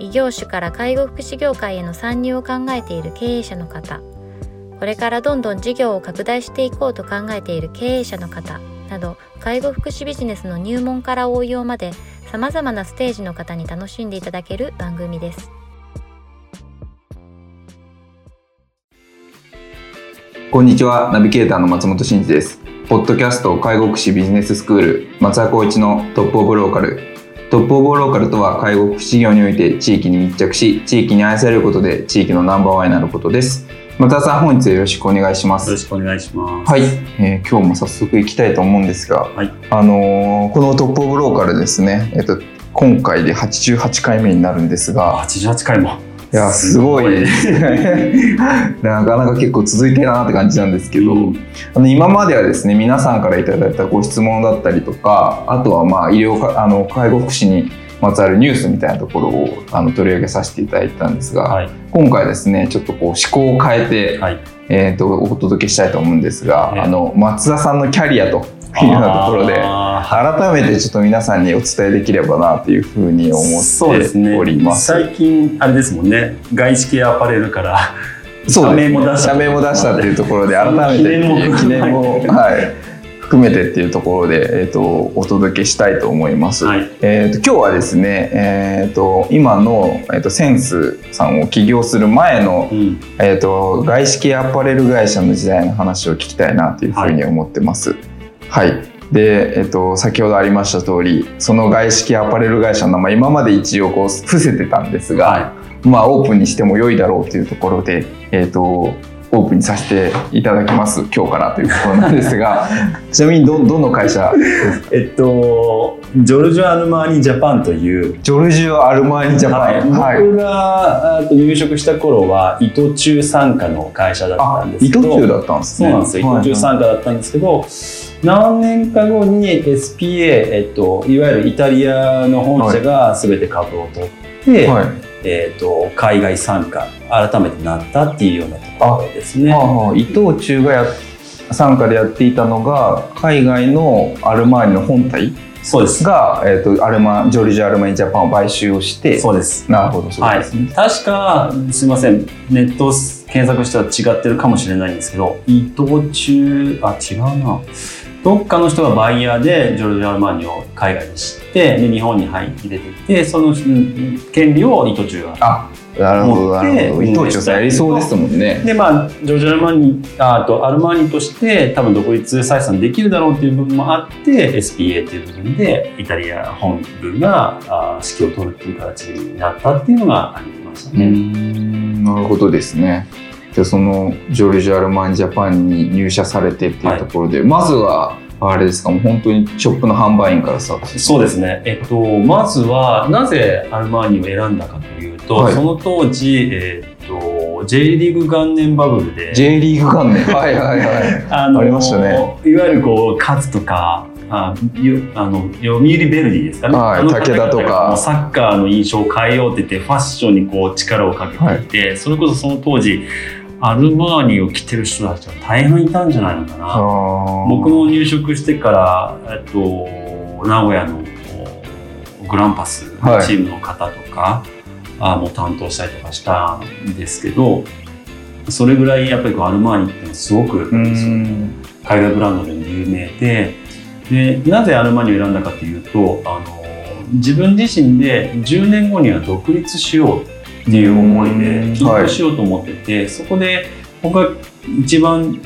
異業種から介護福祉業界への参入を考えている経営者の方。これからどんどん事業を拡大していこうと考えている経営者の方。など介護福祉ビジネスの入門から応用までさまざまなステージの方に楽しんでいただける番組です。こんにちは。ナビゲーターの松本真嗣です。ポッドキャスト介護福祉ビジネススクール松田光一のトップオブローカル。トップオブローカルとは介護福祉業において地域に密着し地域に愛されることで地域のナンバーワンになることです。松田さん本日よろしくお願いします。よろしくお願いします。はい、えー今日も早速行きたいと思うんですが、はい。あのーこのトップオブローカルですね、えっと、今回で88回目になるんですが、88回も。いや、すごい。なかなか結構続いてるなって感じなんですけど、うんあの今まではですね、皆さんからいただいたご質問だったりとか、あとはまあ医療か、あの介護福祉にまつわるニュースみたいなところをあの取り上げさせていただいたんですが、はい。今回ですね、ちょっとこう思考を変えて、はい。えー、とお届けしたいと思うんですが、ええあの松田さんのキャリアというようなところであ改めてちょっと皆さんにお伝えできればなというふうに思ーそうですねっております。最近、あれですもんね。外資系アパレルから。社名も出した社名も出したっていうところで改めて記記念もはい、含めてっていうところで、えー、とお届けしたいと思います。はい。えー、と今日はですね、えー、と今の、えー、とセンスさんを起業する前のうん。えー、と外資系アパレル会社の時代の話を聞きたいなというふうに思ってます。はい、で、えー、と先ほどありました通りその外資系アパレル会社の名前今まで一応こう伏せてたんですが、はまあオープンにしても良いだろうというところで、えー、とオープンにさせていただきます今日からというところなんですが ちなみにどどの会社？ですかい。えっと、ジョルジョ・アルマーニ・ジャパンという。ジョルジオ・アルマーニ・ジャパン。はい、僕が入職した頃は伊藤忠傘下の会社だったあんです伊けど藤忠だったんですね。そうなんですよ、はい伊藤忠傘下だったんですけど何年か後に SPA、えっと、いわゆるイタリアの本社が全て株を取って、はいえっと、海外参加改めてなったっていうようなところですね。はあはあ伊藤忠がや傘下でやっていたのが海外のアルマーニの本体そうです。が、えー、とアルマジョルジア・アルマーニジャパンを買収をしてそうです。なるほどそうはいですね、、確かすいません。ネット検索したら違ってるかもしれないんですけど伊藤忠あ違うなどっかの人がバイヤーでジョルジョ・アルマーニを海外に知ってで日本に入ってててそのうん権利を伊藤忠があなるて伊藤忠さんやりそうですもんね。でまあジョルジョ・アルマーニああとアルマーニとして多分独立採算できるだろうっていう部分もあって SPA っていう部分でイタリア本部があ指揮を取るっていう形になったっていうのがありましたね。んなるほどですねじゃあそのジョルジア・アルマーニジャパンに入社されてっていうところで、まずはあれですか？もう本当にショップの販売員からスタートですそうですね、えっと、まずはなぜアルマーニを選んだかというと、はい。その当時、えっと、J リーグ元年バブルで J リーグ元年。はいはいはい。あのありましたね。いわゆるこう勝つとかあよあの読売ベルディですかね、はい。武田とか。サッカーの印象を変えようって言ってファッションにこう力をかけていて、それこそその当時アルマーニを着てる人たちは大変いたんじゃないのかな。僕僕も入職してから、えっと、名古屋のおグランパスのチームの方とか、あも担当したりとかしたんですけどそれぐらいやっぱりこうアルマーニっていうのはすごく海外ブランドでも有名ででなぜアルマーニを選んだかというとあの自分自身で10年後には独立しようっていう思いうんで起業しようと思ってて、そこで僕が一番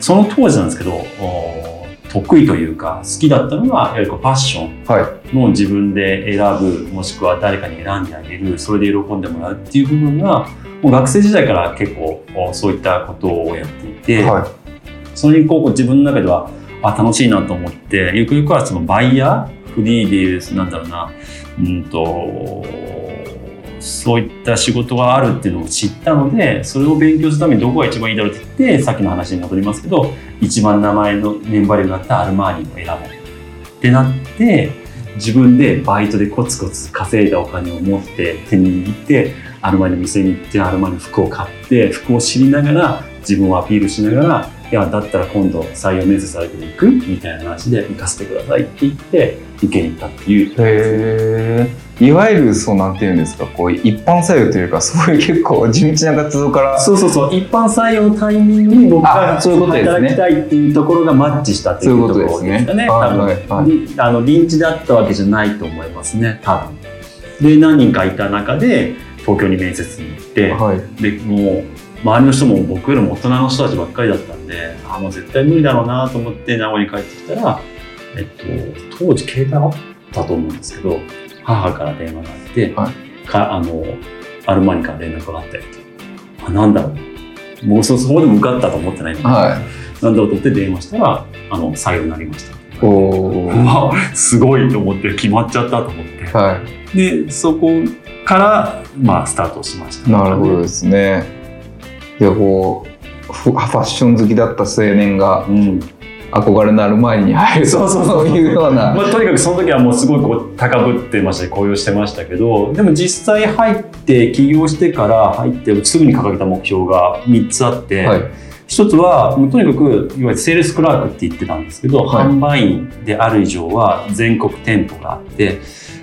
その当時なんですけどお得意というか好きだったのがやはりこうファッション。はい。の自分で選ぶもしくは誰かに選んであげるそれで喜んでもらうっていう部分がもう学生時代から結構おそういったことをやっていて、はそれにこう自分の中ではあ楽しいなと思ってゆくゆくはそのバイヤーフリーでいうなんだろうなうんとそういった仕事があるっていうのを知ったのでそれを勉強するためにどこが一番いいだろうって言ってさっきの話に戻りますけど一番名前のネンバリューがあったアルマーニを選ぼうってなって自分でバイトでコツコツ稼いだお金を持って手に握ってアルマーニの店に行ってアルマーニの服を買って服を知りながら自分をアピールしながらいやだったら今度採用面接されて行く？みたいな話で行かせてくださいって言って受けに行ったっていう。へえいわゆるそうなんていうんですかこう一般採用というかそういう結構地道な活動からそうそうそう一般採用のタイミングに僕があそういうことですね。働きたいっていうところがマッチしたっていうところですかね。そういうことですね。多分、はいあの臨時だったわけじゃないと思いますね多分。で何人かいた中で東京に面接に行って、はい。でもう周りの人も僕よりも大人の人たちばっかりだったんであもう絶対無理だろうなと思って名古屋に帰ってきたら、えっと、当時携帯あったと思うんですけど母から電話があって、はかあのアルマーニから連絡があったよと。あなんだろう。もうそそこでも受かったと思ってないので、はい。なんだろうと思って電話したらあの採用になりました。おわすごいと思って決まっちゃったと思って。はい。でそこからまあスタートしました。なるほどですね。いやこうフファッション好きだった青年がうん憧れのある前に入るとそうそうそういうような。まあ、とにかくその時はもうすごいこう高ぶってましたし高揚してましたけどでも実際入って起業してから入ってすぐに掲げた目標が3つあって、はい一つはもうとにかくいわゆるセールスクラークって言ってたんですけど、はい販売員である以上は全国店舗があって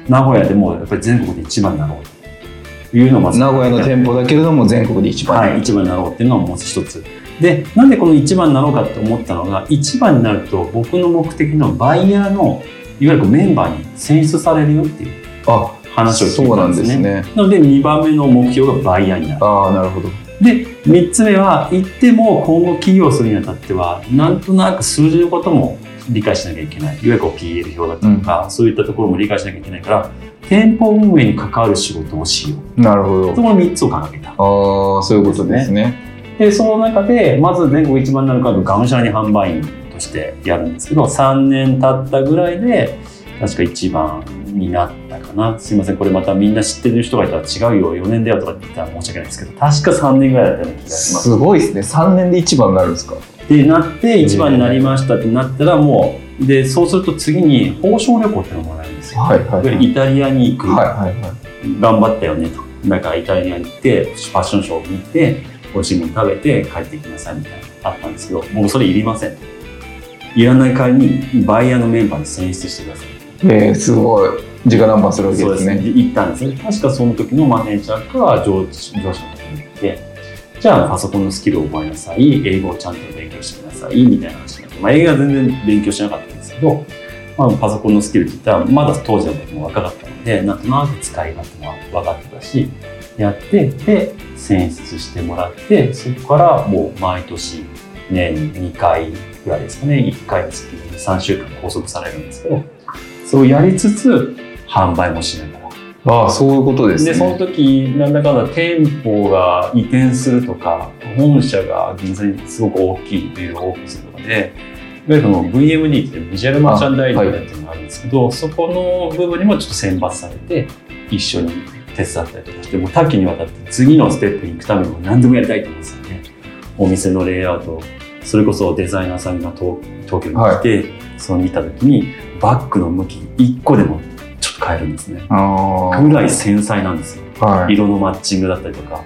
名古屋でもやっぱり全国で一番になろうというのをまず名古屋の店舗だけれども全国で一番。はい、一番になろうっていうのがまず一つ。で、なんでこの一番になろうかって思ったのが、一番になると僕の目的のバイヤーの、いわゆるメンバーに選出されるよっていうあ話を聞そうなんいたんでね。ですすね。なので2番目の目標がバイヤーになる。ああなるほど。で、3つ目は、行っても今後起業するにあたっては、なんとなく数字のことも理解しなきゃいけない。いわゆるこう PL 表だったりとか、そういったところも理解しなきゃいけないから、店舗運営に関わる仕事をしよう。なるほど。そこの3つを掲げた。ああそういうことですね。でその中でまず全国一番になるカードがむしゃらに販売員としてやるんですけど3年経ったぐらいで確か一番になったかなすいませんこれまたみんな知ってる人がいたら違うよ4年だよとかって言ったら申し訳ないですけど確か3年ぐらいだったような気がします。すごいですね。三年で一番になるんですか？でなって一番になりましたってなったらもうでそうすると次に報奨旅行っていうのをもらえるんですよ。はいはいはいイタリアに行く、はいはいはい。頑張ったよねとだからイタリアに行ってファッションショーを見て美味しいもの食べて帰ってきなさいみたいなあったんですけど僕それいりません。いらない代わりにバイヤーのメンバーに選出してください。えー、すごい。直談判するわけそうですすねでね。で行ったんですね確かその時のマネージャーが上上司の方に行ってじゃあパソコンのスキルを覚えなさい。英語をちゃんと勉強してください。みたいな話になって、まあ、英語は全然勉強しなかったんですけど、まあ、パソコンのスキルって言ったらまだ当時の時も若かったのでなんとなく使い勝手も分かってたしやってで選出してもらってそこからもう毎年年2回ぐらいですかね1回の月に3週間拘束されるんですけどそれをやりつつ販売もしながらああそういうことですね。でその時なんだかんだ店舗が移転するとか本社が銀座にすごく大きいビルをオープンするとかでいわゆる VMD っていうビジュアルマーチャンダイジングっていうのがあるんですけど、そこの部分にもちょっと選抜されて一緒に手伝ったりとかしてもう多岐にわたって次のステップに行くためにも何でもやりたいと思うんですよね。お店のレイアウトそれこそデザイナーさんが東東京に来て、その見た時にバッグの向き1個でもちょっと変えるんですね。ぐらい繊細なんですよ。はい。色のマッチングだったりとか。も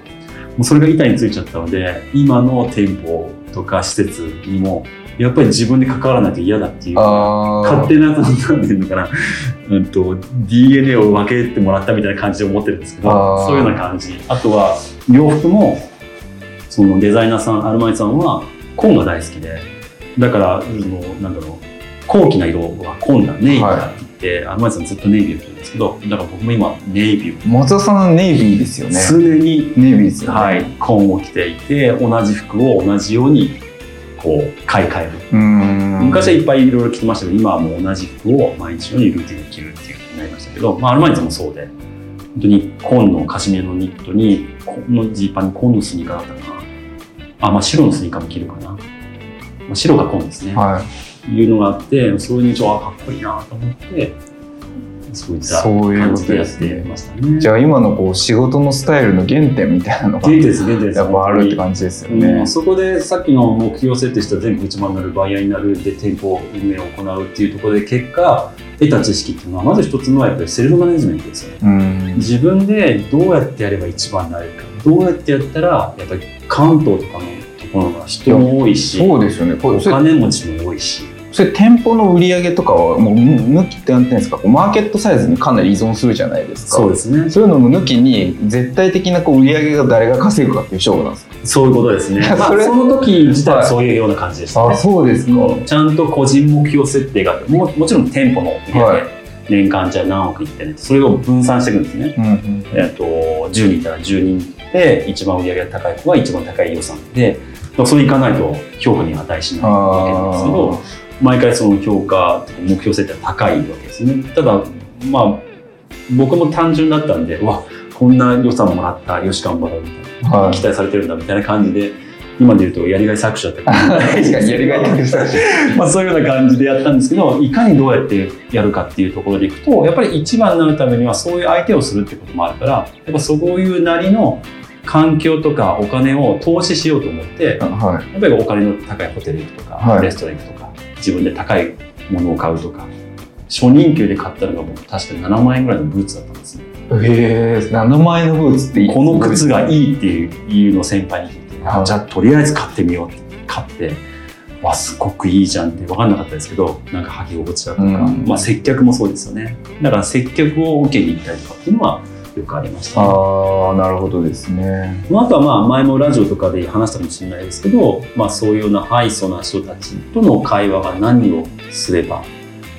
うそれが板についちゃったので今の店舗とか施設にもやっぱり自分で関わらないと嫌だっていう。勝手ななんていうのかな、うん、と DNA を分けてもらったみたいな感じで思ってるんですけどそういうような感じ。あとは洋服もそのデザイナーさんアルマイさんは紺が大好きで。だからそのなんだろう。高貴な色は紺だネイビーだって言って、アルマイさんずっとネイビーって言うんですけどだから僕も今ネイビー松田さんネイビーですよね。常に、ネイビーですよね。はい、紺を着ていて同じ服を同じようにこう買い替える。昔はいっぱいいろいろ着てましたけど今はもう同じ服を毎日のようにルーティンで着るっていうふうになりましたけど、まあ、アルマイズもそうで本当に紺のカシミヤのニットに紺のジーパンに紺のスニーカーだったかなあまあ白のスニーカーも着るかな、まあ、白が紺ですね、はい。いうのがあってそれにちょっとあかっこいいなと思ってそういった感じでやってましたね。じゃあ今のこう仕事のスタイルの原点みたいなのが原点です、原点です。やっぱあるって感じですよね。うんそこでさっきの目標設定した全国一番になるバイヤーになるで店舗運営を行うっていうところで結果得た知識っていうのはまず一つのはやっぱりセルフマネジメントですよね。うん自分でどうやってやれば一番になれるかどうやってやったらやっぱり関東とかのところが人も多いしそうですよね。こお金持ちも多いしそれ店舗の売り上げとかはもう抜きってなんていうんですか？マーケットサイズにかなり依存するじゃないですか。そうですね。そういうのも抜きに絶対的なこう売り上げが誰が稼ぐかっていう勝負なんですか。そういうことですね、まあ、その時自体はそういうような感じでしたね、そうですか。うんちゃんと個人目標設定があってももちろん店舗の売り上げ、はい。年間じゃあ何億いってねそれを分散していくんですね、うんうんえっと10人いたら10人で一番売り上げが高い子は一番高い予算でそれいかないと評価に値しないわけなんですけど毎回その評価とか目標設定は高いわけですね。ただまあ僕も単純だったんでうわこんな予算もらったよし頑張ろうみたいなはい。期待されてるんだみたいな感じで今で言うとやりがい搾取だった確かにやりがい的したし。まあそういうような感じでやったんですけどいかにどうやってやるかっていうところでいくとやっぱり一番になるためにはそういう相手をするってこともあるからやっぱそういうなりの環境とかお金を投資しようと思ってやはっぱりお金の高いホテルとか、はい。レストラン行くとか自分で高いものを買うとか初任給で買ったのが僕確かに7万円ぐらいのブーツだったんですね。い。へえ、7万円のブーツっていい。この靴がい。いいっていういうのを先輩に聞いて、はい。あじゃあとりあえず買ってみようって買ってわすごくいいじゃんって分かんなかったですけどなんか履き心地だとか、うん。まあ、接客もそうですよね。だから接客を受けに行ったりとかっていうのはよくありました、ね、ああ、なるほどですね。まあ、あとはまあ前もラジオとかで話したかもしれないですけど、まあ、そういうようなハイソな人たちとの会話が何をすれば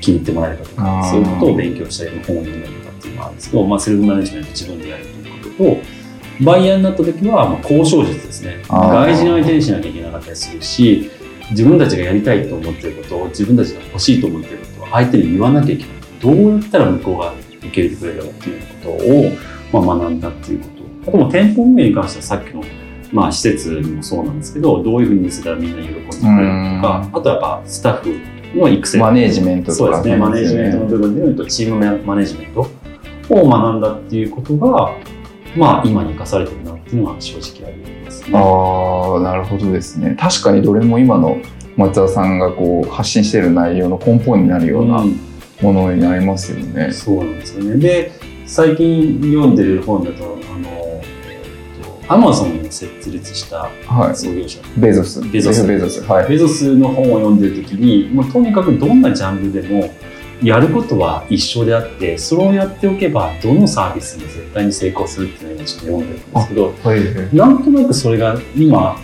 気に入ってもらえるかとかそういうことを勉強したり本を読んだりとかっていうのがあるんですけど、まあ、セルフマネジメント自分でやるということとバイヤーになった時はまあ交渉術ですね。外人相手にしなきゃいけなかったりするし自分たちがやりたいと思ってることを自分たちが欲しいと思ってることを相手に言わなきゃいけない。どうやったら向こうが受け入れてくれるかっていうことを、まあ、学んだっていうこと。あとも店舗運営に関してはさっきの、まあ、施設もそうなんですけどどういうふうに見せたらみんな喜んでくれるとかあとはやっぱスタッフの育成。マネージメントとかそうですね、マネージメントの部分で言うと、チームマネージメントを学んだっていうことが、まあ、今に生かされてるなっていうのは正直ありますね。ああなるほどですね。確かにどれも今の松田さんがこう発信している内容の根本になるようなうん。ものになりますよね。そうなんですよね。で、最近読んでる本だと、あの、えっと、アマゾンを設立したはい。創業者、ベゾス。ベゾスベゾス。はい。ベゾスの本を読んでる時に、もうとにかくどんなジャンルでも、やることは一緒であって、それをやっておけば、どのサービスも絶対に成功するっていうのをちょっと読んでるんですけど、はい。なんとなくそれが今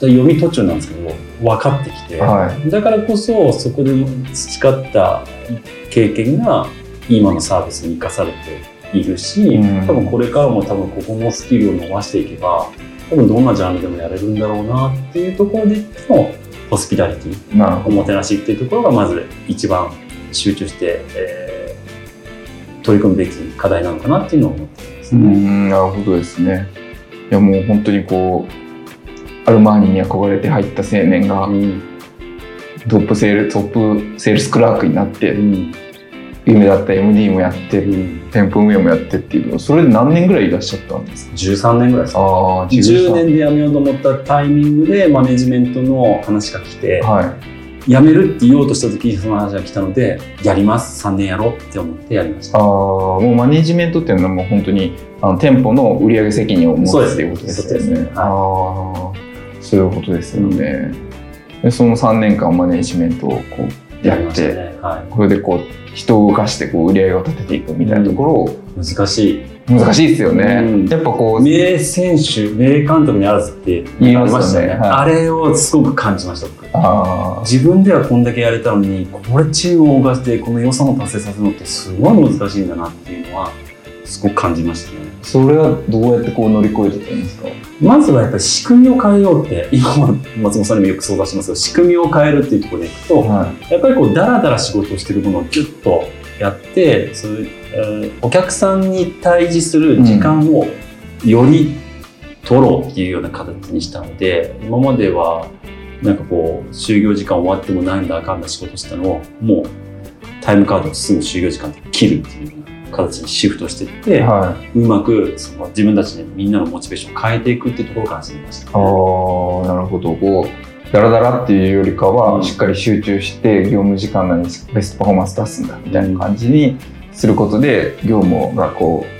読み途中なんですけど分かってきて、はだからこそそこで培った経験が今のサービスに生かされているし、うん多分これからも多分ここのスキルを伸ばしていけば多分どんなジャンルでもやれるんだろうなっていうところでのホスピタリティ。おもてなしっていうところがまず一番集中して、えー取り組むべき課題なのかなっていうのを思ってますうね。ん、なるほどですね。いやもう本当にこうアルマーニに憧れて入った青年がうんトップセールトップセールスクラークになってうん夢だった MD もやってうん店舗運営もやってっていうのそれで何年ぐらいいらっしゃったんですか？13年ぐらいですかああ、10年で辞めようと思ったタイミングでマネジメントの話が来て、はい。辞めるって言おうとした時にその話が来たのでやります3年やろうって思ってやりましたああ、もうマネジメントっていうのはもう本当にあの店舗の売上責任を持そうですつっていうことですねね。ああ、そういうことですよね。でその3年間マネジメントをこうやりって、ね、はこれでこう人を動かしてこう売り上げを立てていくみたいなところを、い、難しい。難しいですよね。うん。やっぱこう、名選手名監督にあらずって言いあますよね。はいりましたね。あれをすごく感じました自分ではこんだけやれたのにこれチームを動かしてこの予算を達成させるのってすごい難しいんだなっていうのはすごく感じましたね。あ、それはどうやってこう乗り越えていくんですか？まずはやっぱり仕組みを変えようって今も松本さんにもよく相談しますけど仕組みを変えるっていうところでいくと、はやっぱりこうダラダラ仕事をしてるものをギュッとやってそういう、えーお客さんに対峙する時間をより取ろうっていうような形にしたので今まではなんかこう就業時間終わってもなんだかんだ仕事したのをもうタイムカードをすぐ就業時間で切るっていうような形にシフトしていって、はうまくその自分たちでみんなのモチベーションを変えていくっていうところから始めました、い。ああ、なるほど。こう、ダラダラっていうよりかは、うんしっかり集中して、業務時間内にベストパフォーマンス出すんだ、みたいな感じにすることで、業務がこう、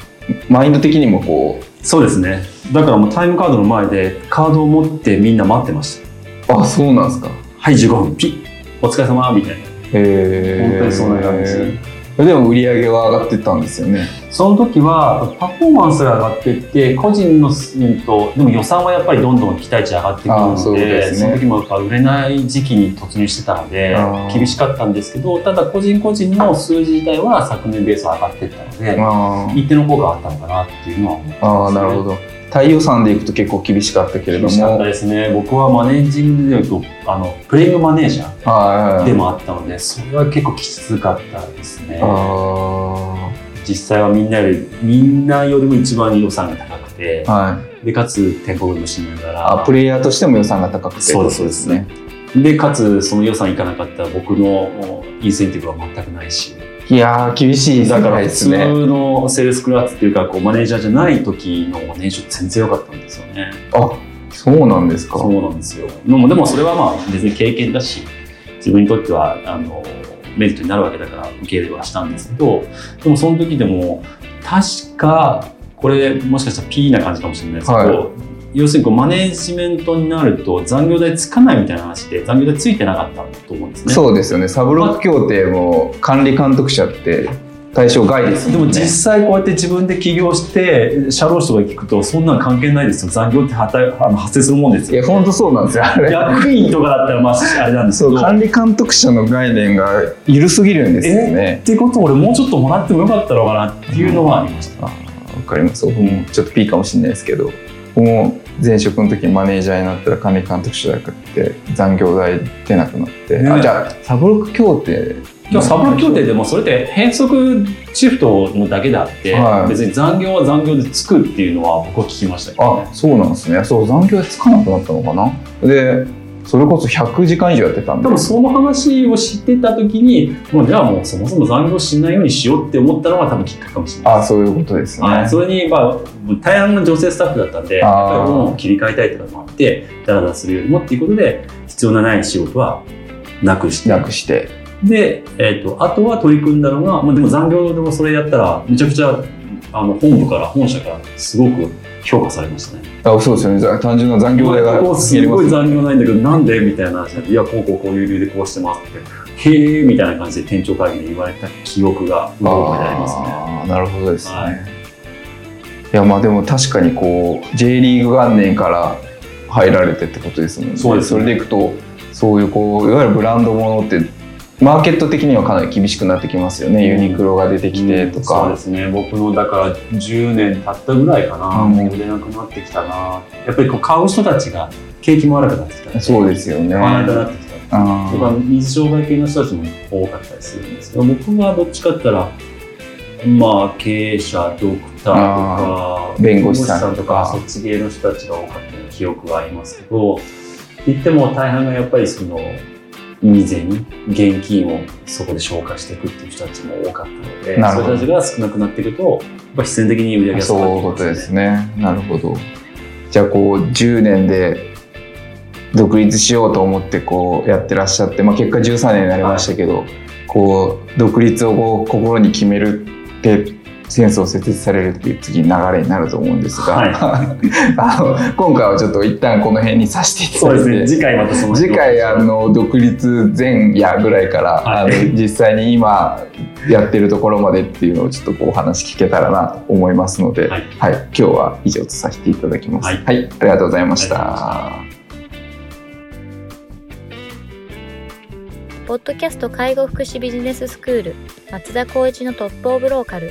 マインド的にもこそうですねだからもうタイムカードの前でカードを持ってみんな待ってましたう、あ、そうなんですか。はい15分ピッお疲れ様みたいなへえ。本当にそんな感じでも売り上げは上がってったんですよね。その時はパフォーマンスが上がっていって個人のうんとでも予算はやっぱりどんどん期待値上がってくるのでねその時もやっぱ売れない時期に突入してたので厳しかったんですけどただ個人個人の数字自体は昨年ベースは上がっていったのであ一定の効果があったのかなっていうのは思ってます、ね、ああ、なるほど。対予算でいくと結構厳しかったけれど厳しかったも。ですね僕はマネージングでとあのプレイングマネージャーはい。でもあったのでそれは結構きつかったですねあ実際はみんなよりみんなよりも一番予算が高くてあ。はい。でかつ店舗分しながらあ、プレイヤーとしても予算が高くて。そうですそうですね。でかつその予算いかなかったら僕のインセンティブは全くないしいやー、厳しい世だから普通界ですね。のセールスクラッツっていうかこうマネージャーじゃない時の年収全然良かったんですよねあ、そうなんですか。そうなんですよでもでもそれはまあ別に経験だし自分にとってはあのメリットになるわけだから受け入れはしたんですけどでもその時でも確かこれもしかしたら P な感じかもしれないですけど、は要するにこうマネージメントになると残業代つかないみたいな話で残業代ついてなかったと思うんですね。そうですよね。サブロック協定も管理監督者って対象外ですね。でも実際こうやって自分で起業して社労士とか聞くとそんなん関係ないですよ残業って働あの発生するもんですよいや、本当そうなんですよ。あれ。役員とかだったらまああれなんですけど管理監督者の概念が緩すぎるんですよねっ。てこと俺もうちょっともらってもよかったのかなっていうのはありました、あーわかります。僕もちょっと P かもしれないですけど、僕も前職の時にマネージャーになったら管理監督者じゃなくて残業代出なくなって、ねあじゃあサブロック協定。でもサブロ協定でもそれって変則シフトのだけであって、はい。別に残業は残業でつくっていうのは僕は聞きましたけど、ね。あ、そうなんですね。そう残業代つかなくなったのかな。でそれこそ100時間以上やってたんで。多分その話を知ってた時にもうじゃあもうそもそも残業しないようにしようって思ったのが多分きっかけかもしれない。あそういうことですね、はい、それに、まあ、大半の女性スタッフだったんで、やあー。っぱりもう切り替えたいとかもあって、ダラダラするよりもっていうことで、必要なない仕事はなくして。なくして。で、えっ、と、あとは取り組んだのが、まあ、でも残業でもそれやったら、めちゃくちゃ、あの、本部から、本社から、すごく評価されましたね。あそうですよね。ざ単純な残業代がここすごい残業ないんだけど、なんでみたいな話で、いや、こうこうこういう理由でこうしてますって、へえみたいな感じで店長会議で言われた記憶が、うろ覚えでありますね。あーなるほどですね、はい。い、やまあでも確かにこう J リーグ元年から入られてってことですもんね。そうですそれでいくとそういうこういわゆるブランドものってマーケット的にはかなり厳しくなってきますよね、ユニクロが出てきてとうん。そうかで、すね。僕のだから10年経ったぐらいかな、うん。もう売れなくなってきたな。やっぱりこう買う人たちが景気も悪くなってきたそうですよね。買わなくなってきたあとか水商売系の人たちも多かったりするんですけど僕はどっちかって言ったらまあ経営者ドクターとか。弁護士さんとかそっち系の人たちが多かった記憶がありますけど言っても大半がやっぱりその未然に現金をそこで消化していくっていう人たちも多かったのでなるほど。それたちが少なくなっていくとやっぱ必然的に売り上げが下がっいうことですすね。なるほど。じゃあこう10年で独立しようと思ってこうやってらっしゃって、まあ、結果13年になりましたけど、こう独立をこう心に決めるってセンスを設立されるっていう次流れになると思うんですが、はい。あの今回はちょっと一旦この辺にさせていただいてそうですね。次回またその次回あの独立前夜ぐらいから、はい。あの実際に今やってるところまでっていうのをちょっとこうお話聞けたらなと思いますので、はい。はい、今日は以上とさせていただきます。は、はい。いありがとうございました。ポッドキャスト介護福祉ビジネススクール松田光一のトップオブローカル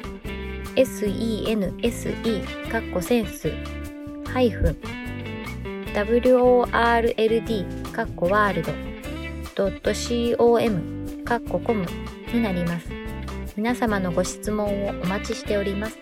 Sense かっこセンスハイフン world かっこワールド .com かっこコムになります。皆様のご質問をお待ちしております。